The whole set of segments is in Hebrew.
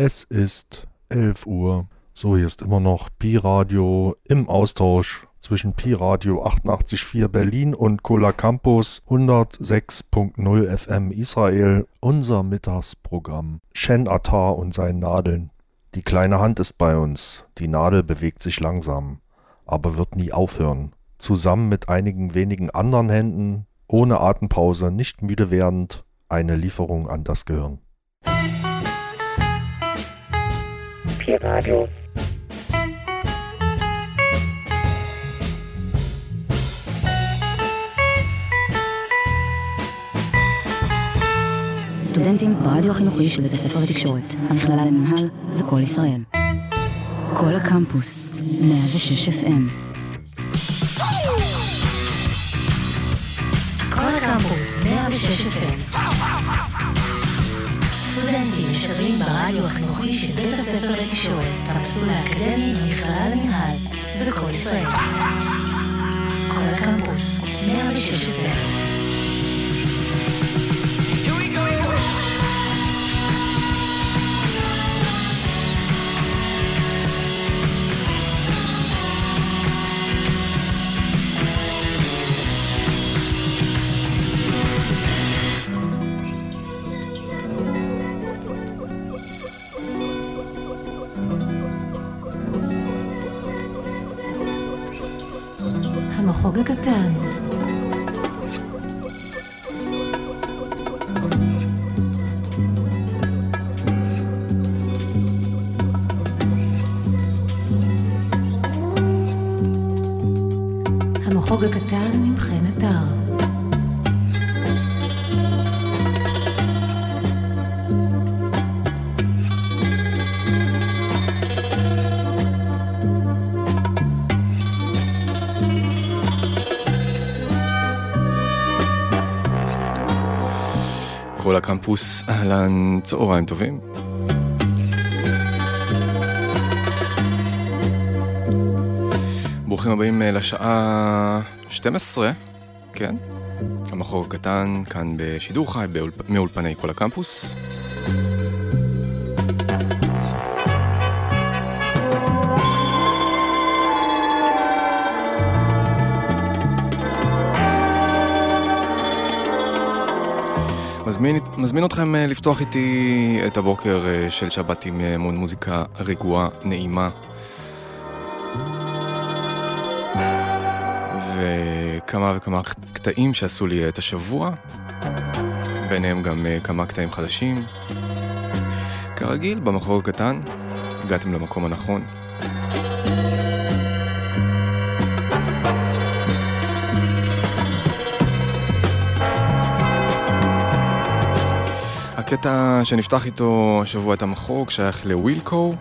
Es ist 11 Uhr. So, hier ist immer noch Pi-Radio im Austausch zwischen Pi-Radio 88.4 Berlin und Cola Campus 106.0 FM Israel. Unser Mittagsprogramm. Shen Attar und seinen Nadeln. Die kleine Hand ist bei uns. Die Nadel bewegt sich langsam, aber wird nie aufhören. Zusammen mit einigen wenigen anderen Händen, ohne Atempause, nicht müde werdend, eine Lieferung an das Gehirn. Pi-Radio. סטודנטים ברדיו החינוכי של בית הספר לתקשורת, המכללה למינהל וכל ישראל. כל הקמפוס, 106 FM. כל הקמפוס, 106 FM. סטודנטים נשארים ברדיו החינוכי של בית הספר לתקשורת, המסלול האקדמי במכללה למינהל ובכל ישראל. כל הקמפוס, 106 FM. עטר. כל הקמפוס, אהלן, צהריים טובים. ברוכים הבאים אה, לשעה 12, כן? המחור הקטן כאן בשידור חי באולפ... מאולפני כל הקמפוס. מזמין, מזמין אתכם אה, לפתוח איתי את הבוקר אה, של שבת עם אה, המון מוזיקה רגועה, נעימה. וכמה וכמה קטעים שעשו לי את השבוע, ביניהם גם כמה קטעים חדשים. כרגיל, במחור הקטן, הגעתם למקום הנכון. הקטע שנפתח איתו השבוע את המחוג שייך לווילקו.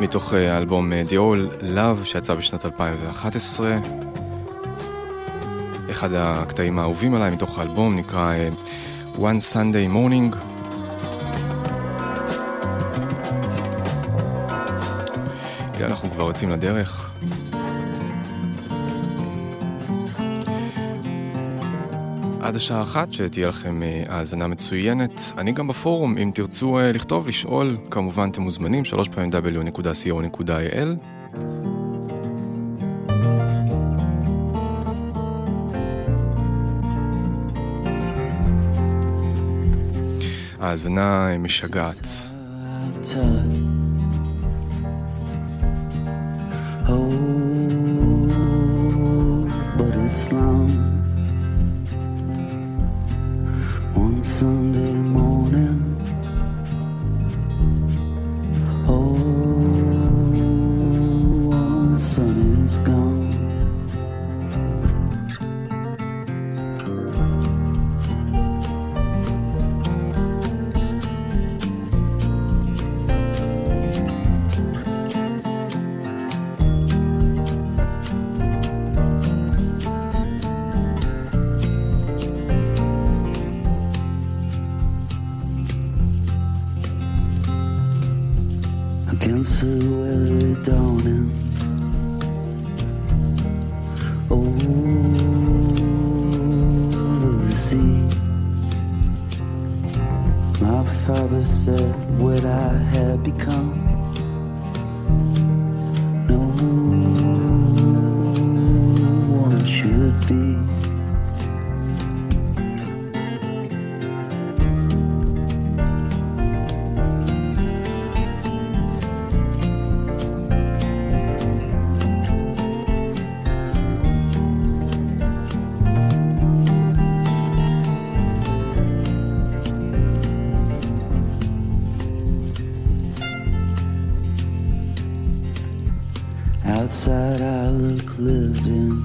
מתוך אה, האלבום אה, The All Love שיצא בשנת 2011. אחד הקטעים האהובים עליי מתוך האלבום נקרא אה, One Sunday Morning. אנחנו כבר יוצאים לדרך. עד השעה אחת, שתהיה לכם אה, האזנה מצוינת. אני גם בפורום, אם תרצו אה, לכתוב, לשאול, כמובן אתם מוזמנים, שלוש פעמים w.co.il. האזנה משגעת. Outside I look lived in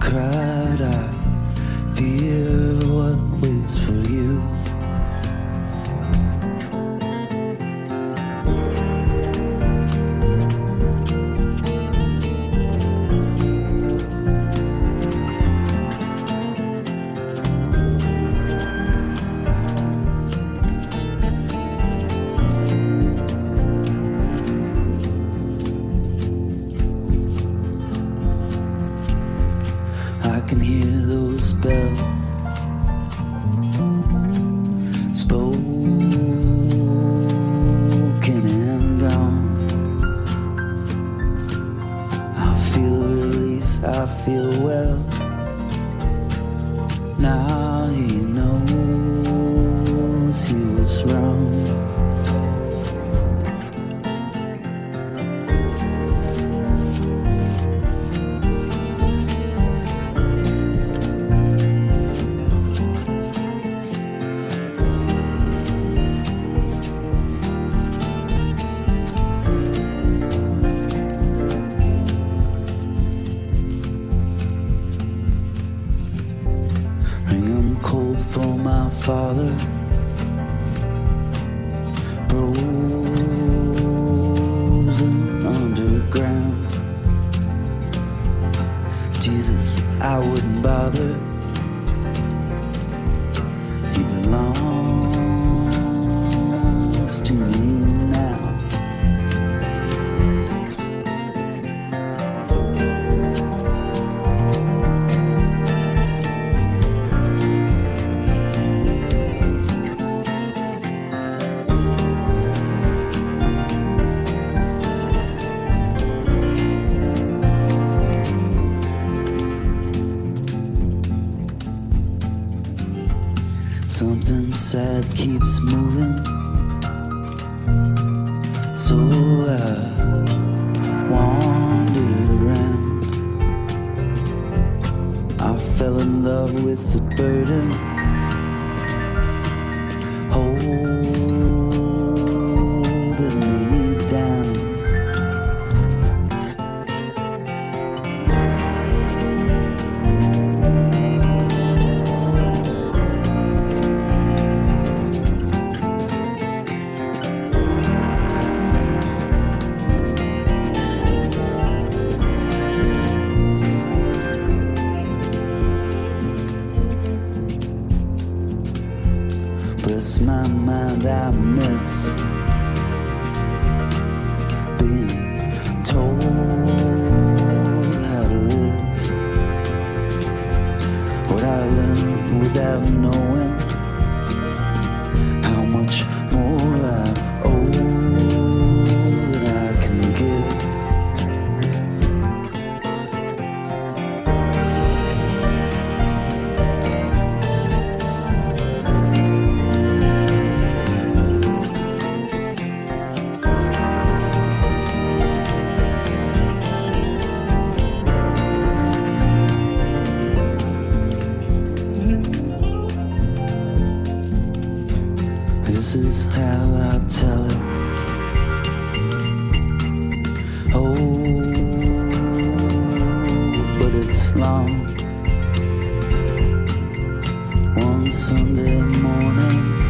cried. I fear what waits for you. That keeps moving. One Sunday morning,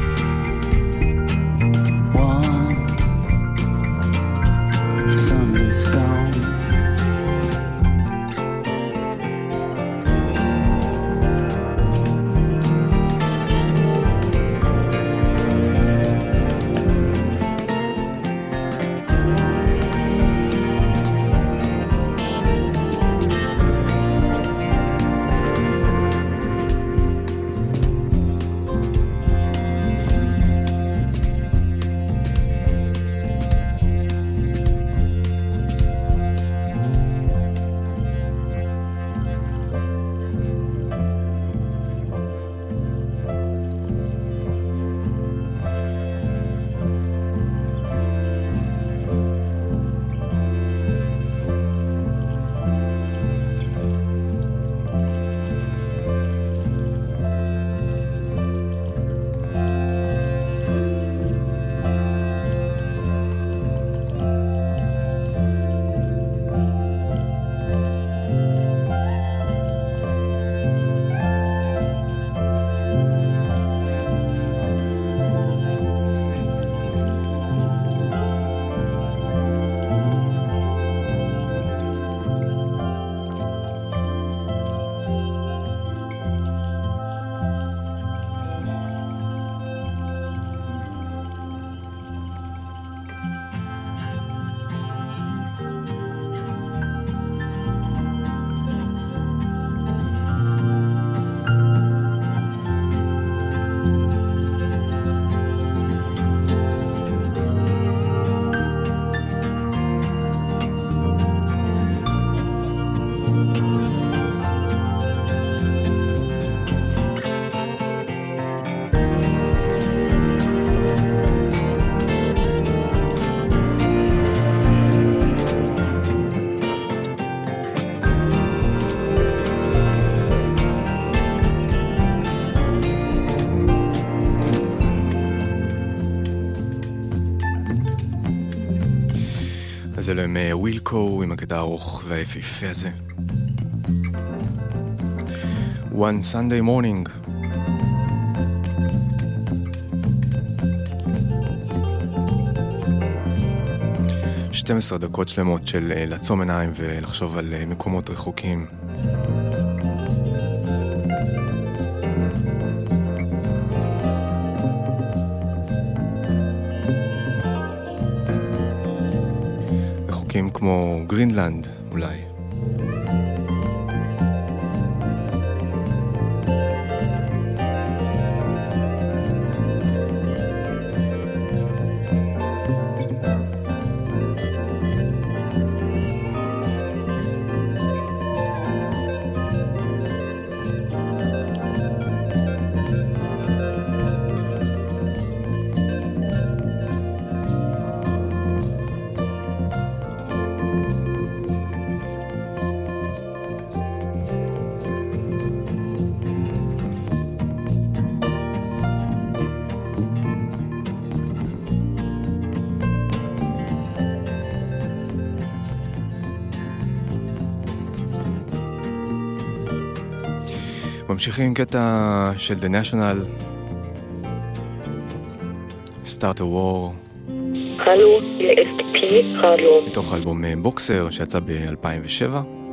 אז אלו הם אה, ווילקו עם הקטע הארוך והיפהפה הזה. One Sunday morning. שתים עשרה דקות שלמות של אה, לעצום עיניים ולחשוב על אה, מקומות. רחוקים כמו ממשיכים עם קטע של The National, Start a War, ist Pi Radio. מתוך האלבום אה, בוקסר שיצא ב-2007.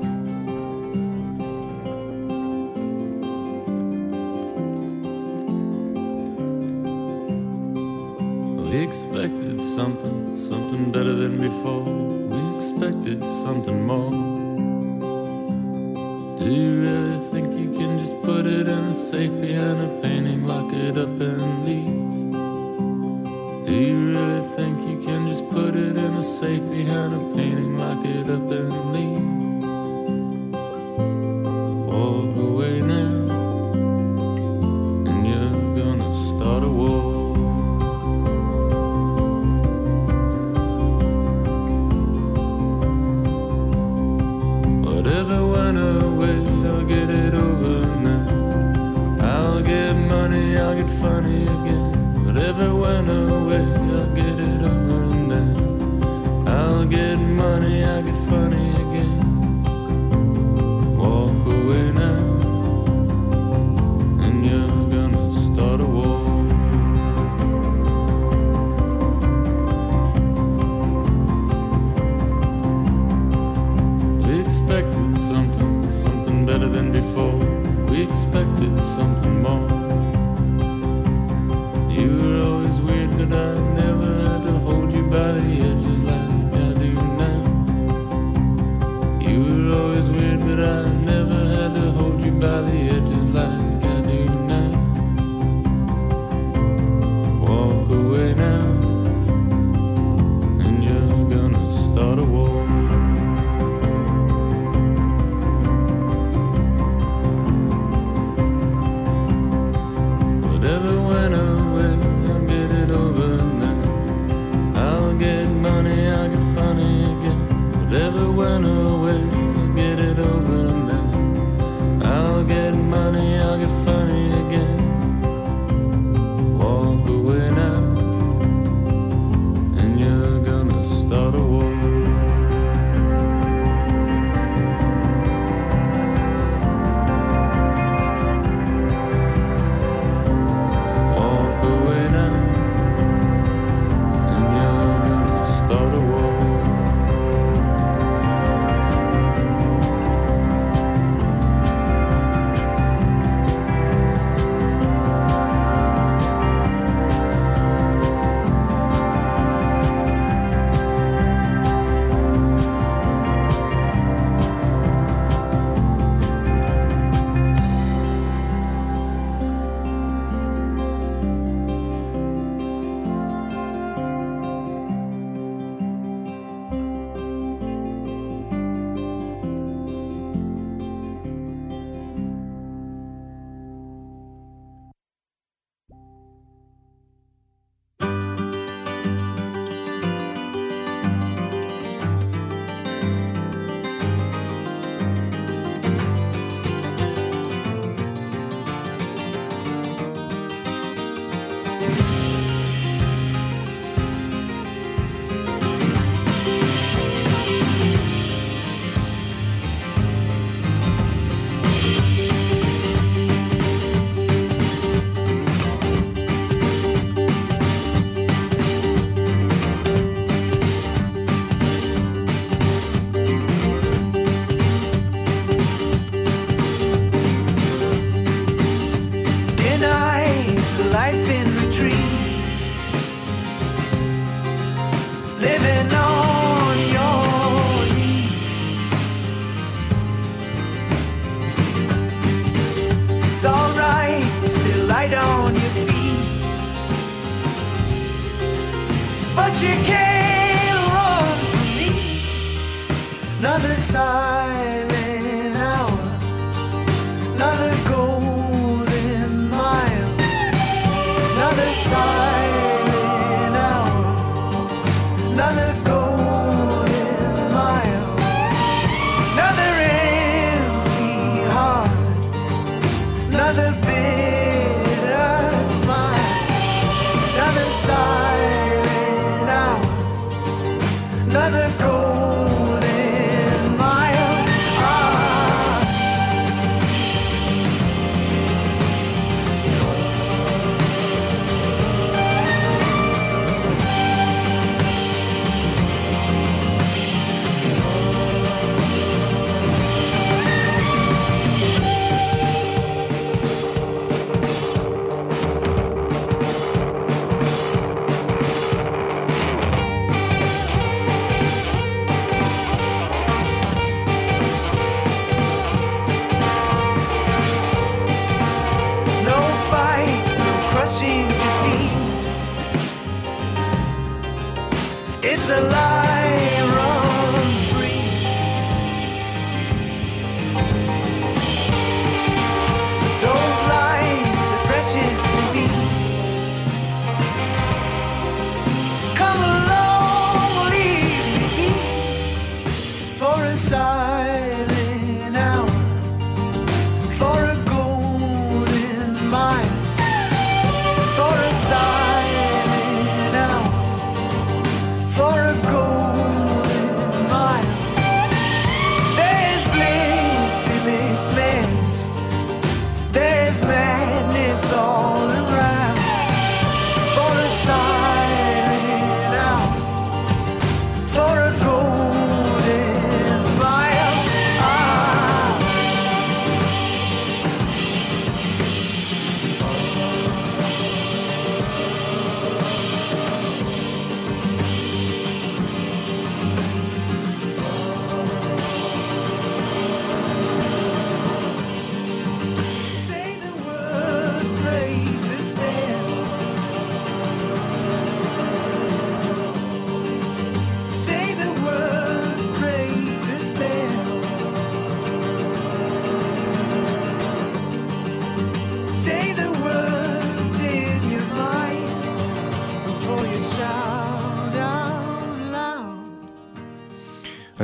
It's a lie.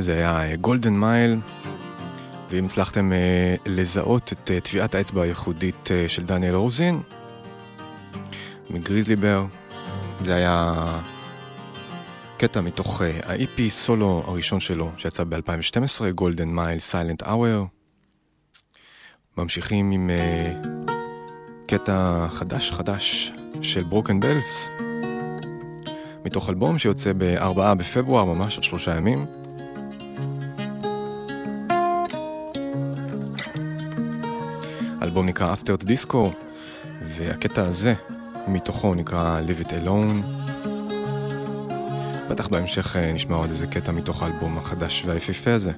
זה היה אה, Golden Mile, ואם הצלחתם אה, לזהות את אה, טביעת האצבע הייחודית של דניאל רוזין, מ Grizzly Bear, זה היה קטע מתוך ה-EP סולו הראשון שלו שיצא ב-2012, Golden Mile Silent Hour. ממשיכים עם קטע חדש חדש של Broken Bells, מתוך אלבום שיוצא ב-4 בפברואר, ממש עוד שלושה ימים. האלבום נקרא After the Disco, והקטע הזה מתוכו נקרא Live It Alone. בטח בהמשך אה, נשמע עוד איזה קטע מתוך האלבום החדש והיפהפה הזה.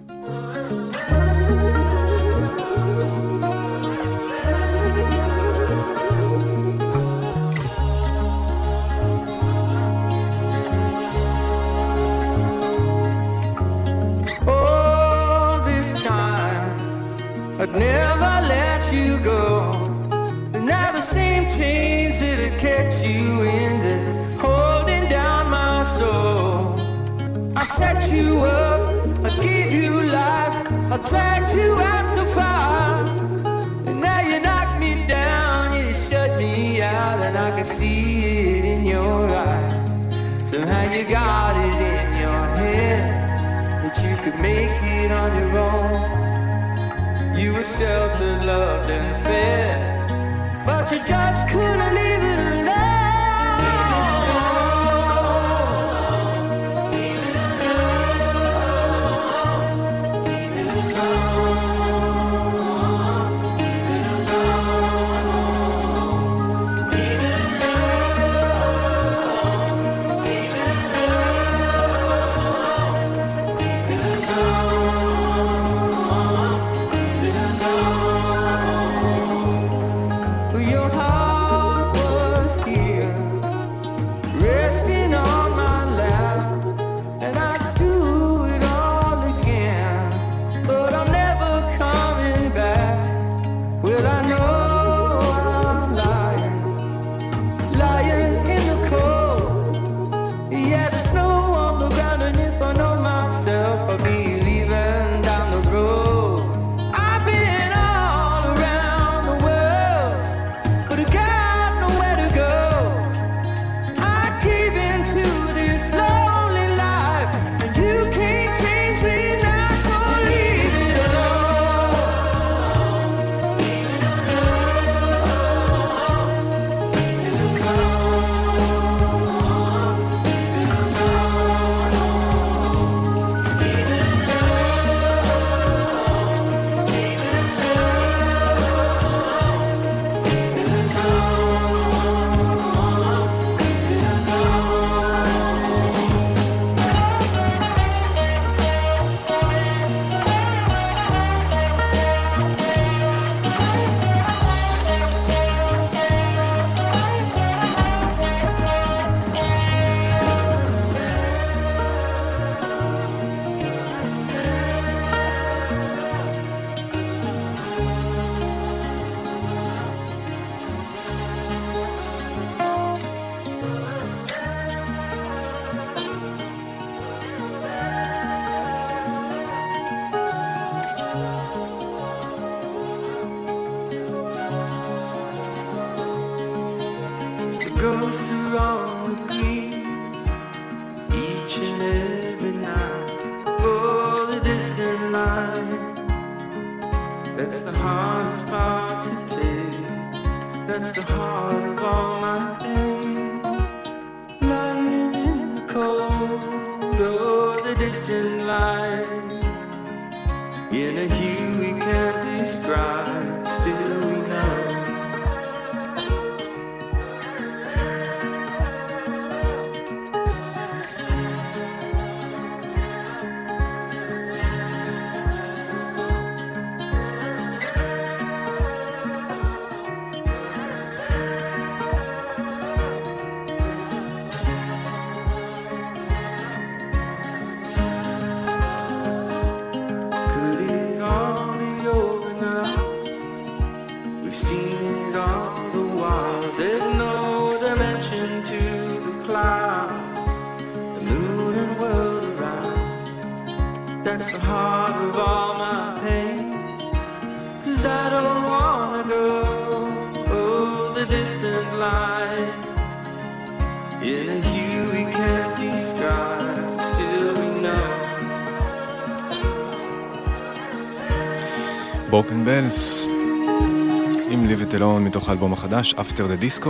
החדש After the Disco.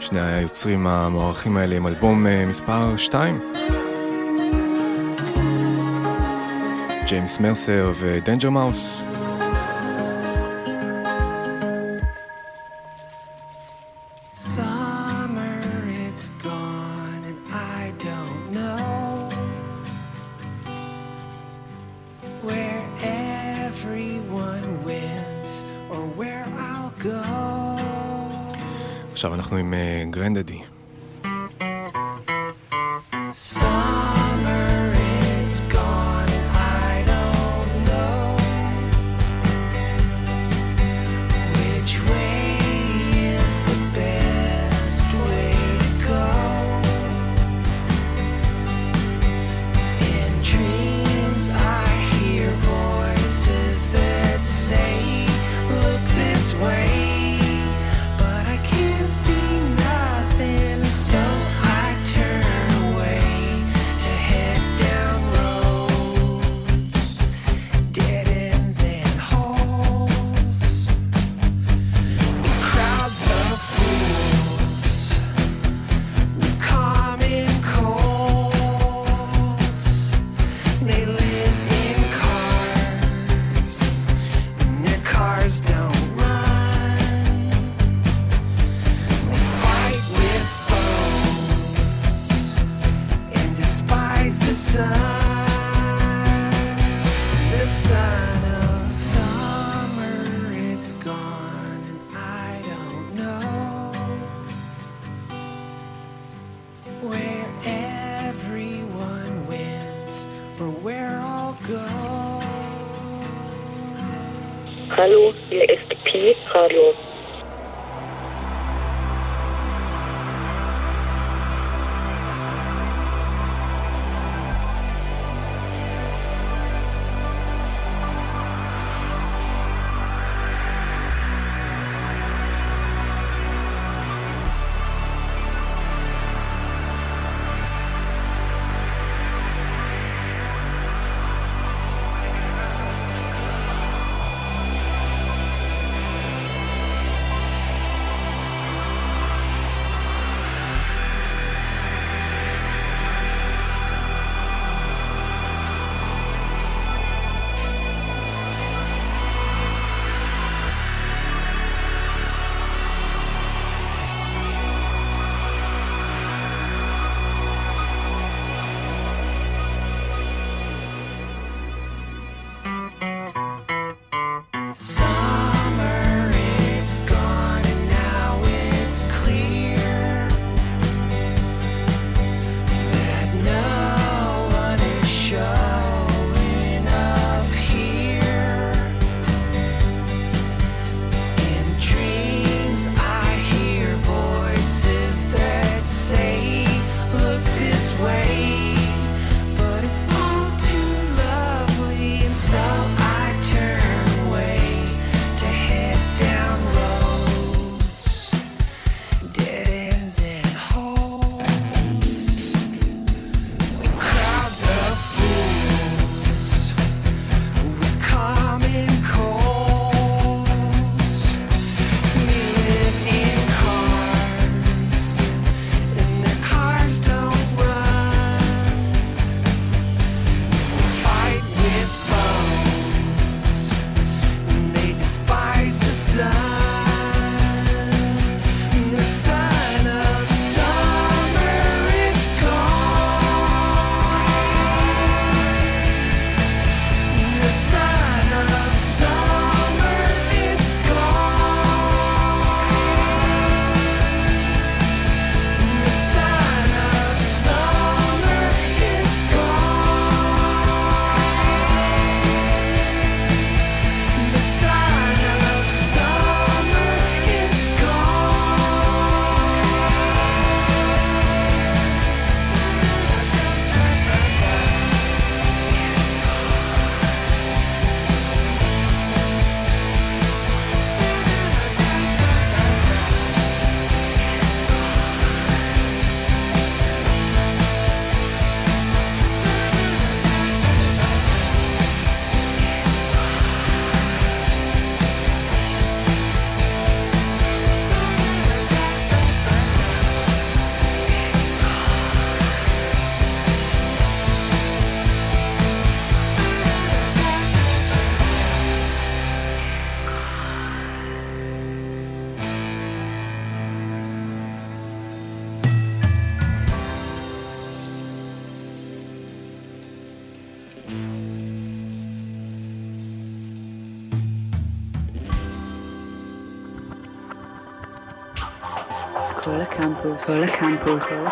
שני היוצרים המוערכים האלה עם אלבום אה, מספר 2. ג'יימס מרסר ודנג'ר מאוס. עכשיו אנחנו עם אה, גרנדדי. Uh,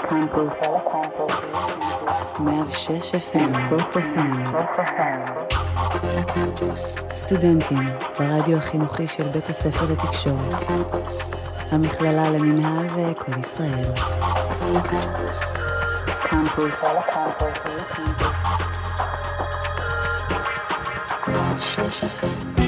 הקמפוס, הקמפוס, 106 FM, סטודנטים ברדיו החינוכי של בית הספר לתקשורת, המכללה למינהל וקול ישראל. קמפוס, קמפוס, 106 FM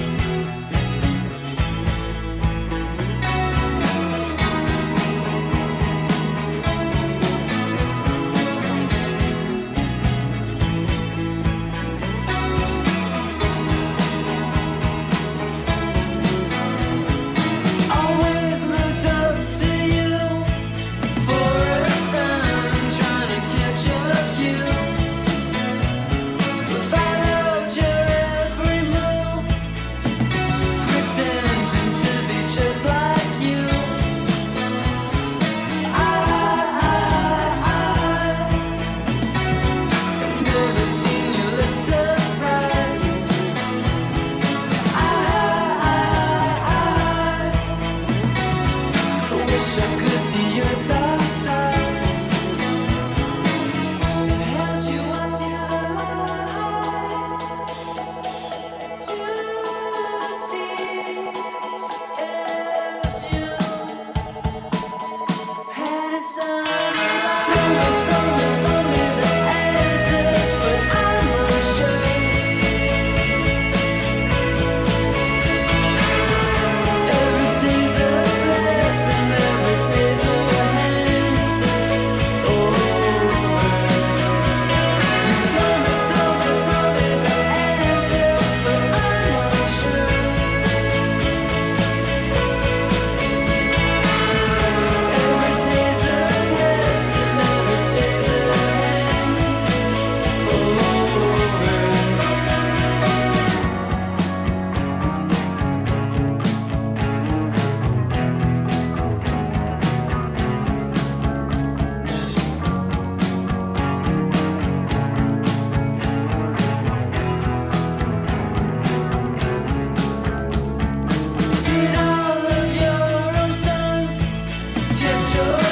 angel.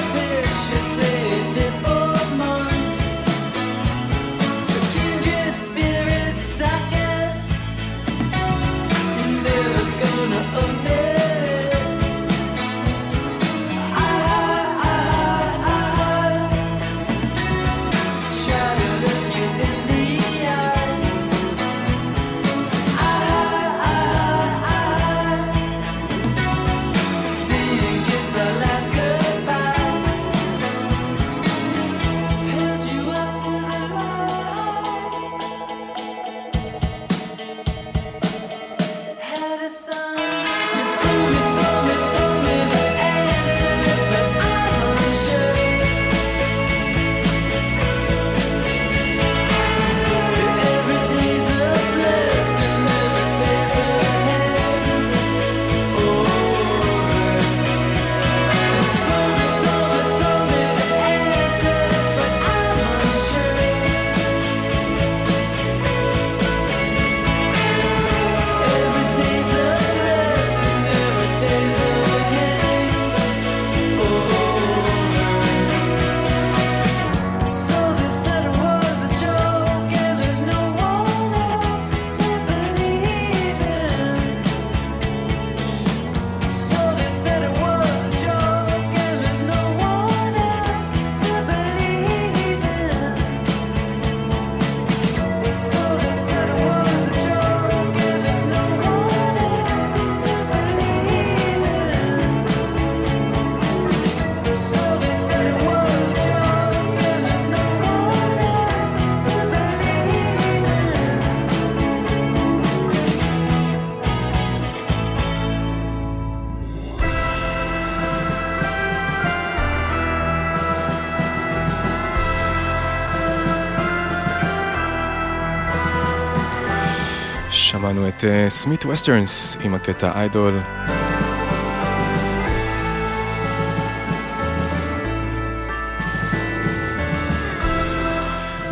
שמענו את Smith אה, Westerns עם הקטע Idol.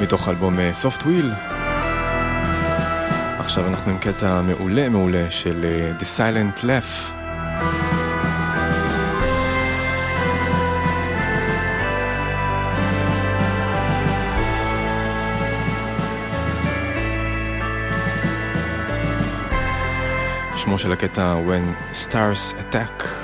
מתוך אלבום Soft אה, Will. עכשיו אנחנו עם קטע מעולה מעולה של אה, The Silent Left. של הקטע When Stars Attack.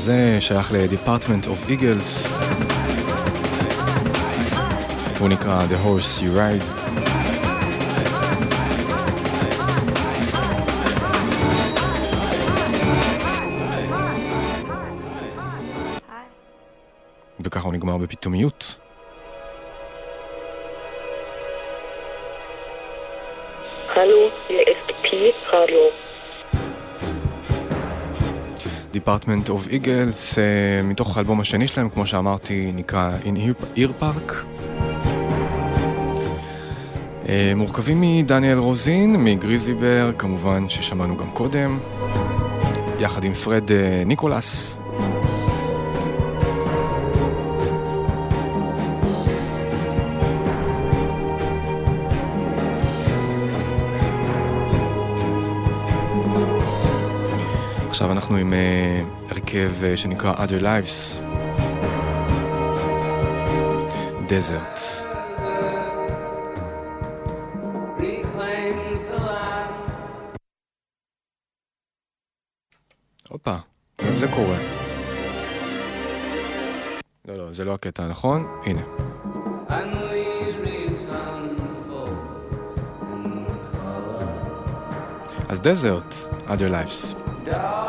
הזה שייך ל-Department of Eagles. הוא נקרא The Horse You Ride. וככה הוא נגמר בפתאומיות. Department of Eagles, uh, מתוך האלבום השני שלהם, כמו שאמרתי, נקרא In Ear- Park. Uh, מורכבים מדניאל רוזין, מגריזלי בר, כמובן ששמענו גם קודם, יחד עם פרד uh, ניקולס. עכשיו אנחנו עם אה, הרכב אה, שנקרא Other Lives. land. הופה, גם זה קורה. לא, לא, זה לא הקטע הנכון, הנה. אז דזרט, Other Lives. Dark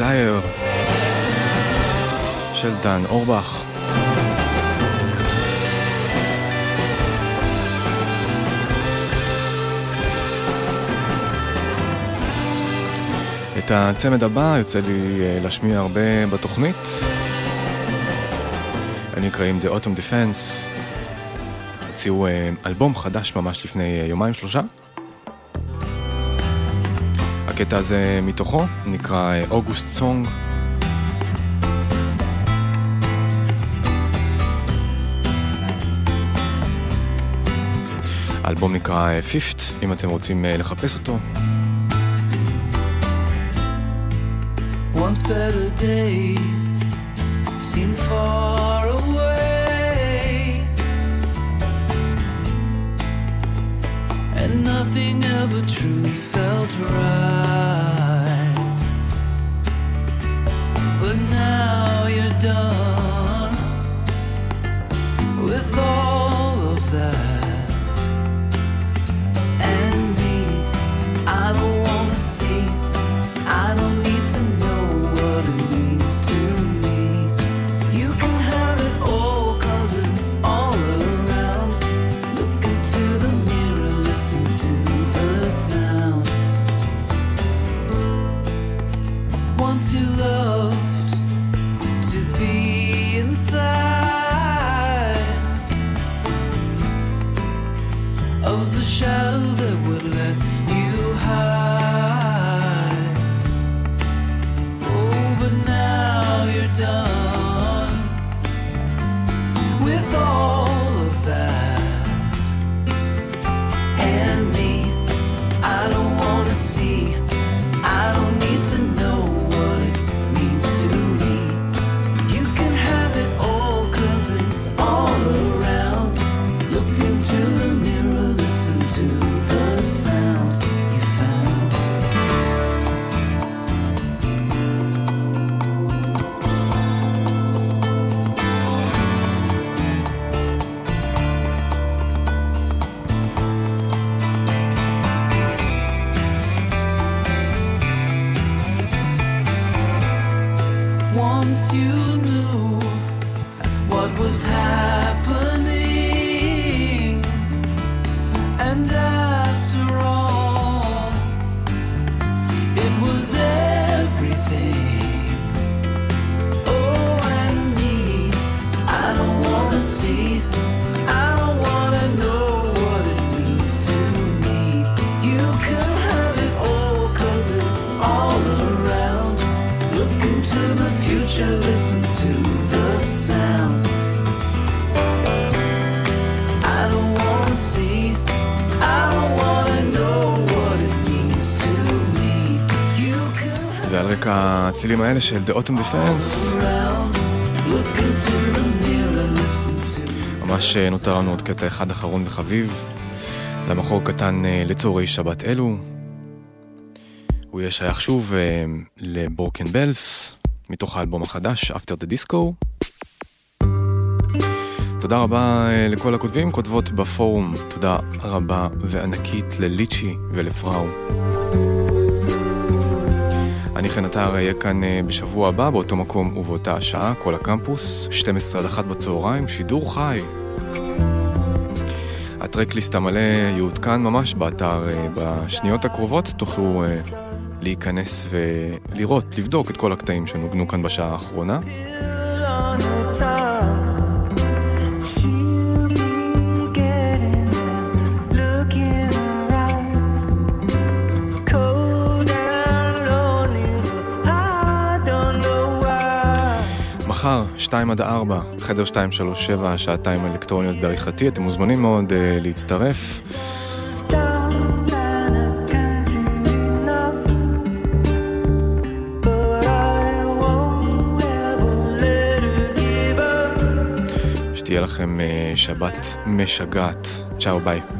Desire של דן אורבך. את הצמד הבא יוצא לי אה, להשמיע הרבה בתוכנית. הם נקראים The Autumn Defense. הוציאו אה, אלבום חדש ממש לפני אה, יומיים שלושה. הקטע הזה מתוכו נקרא אוגוסט סונג. האלבום נקרא פיפט, אם אתם רוצים לחפש אותו. Once better days seem far and nothing ever truly felt right. But now you're done הצילים האלה של The Autumn Defense, ממש אה, נותר לנו עוד קטע אחד אחרון וחביב, למחור קטן אה, לצהרי שבת אלו. הוא יהיה שייך שוב אה, לברוקן בלס, מתוך האלבום החדש, After the Disco. תודה רבה לכל הכותבים, כותבות בפורום, תודה רבה וענקית לליצ'י ולפראו. אני חן עטר אהיה כאן אה, בשבוע הבא, באותו מקום ובאותה השעה, כל הקמפוס, 12 עד 1 בצהריים, שידור חי. הטרקליסט המלא יעודכן ממש באתר אה, בשניות הקרובות, תוכלו אה, להיכנס ולראות, לבדוק את כל הקטעים שנוגנו כאן בשעה האחרונה. מחר, 2 עד 4, חדר 237, שעתיים אלקטרוניות בעריכתי, אתם מוזמנים מאוד uh, להצטרף. שתהיה לכם uh, שבת משגעת. צ'או ביי.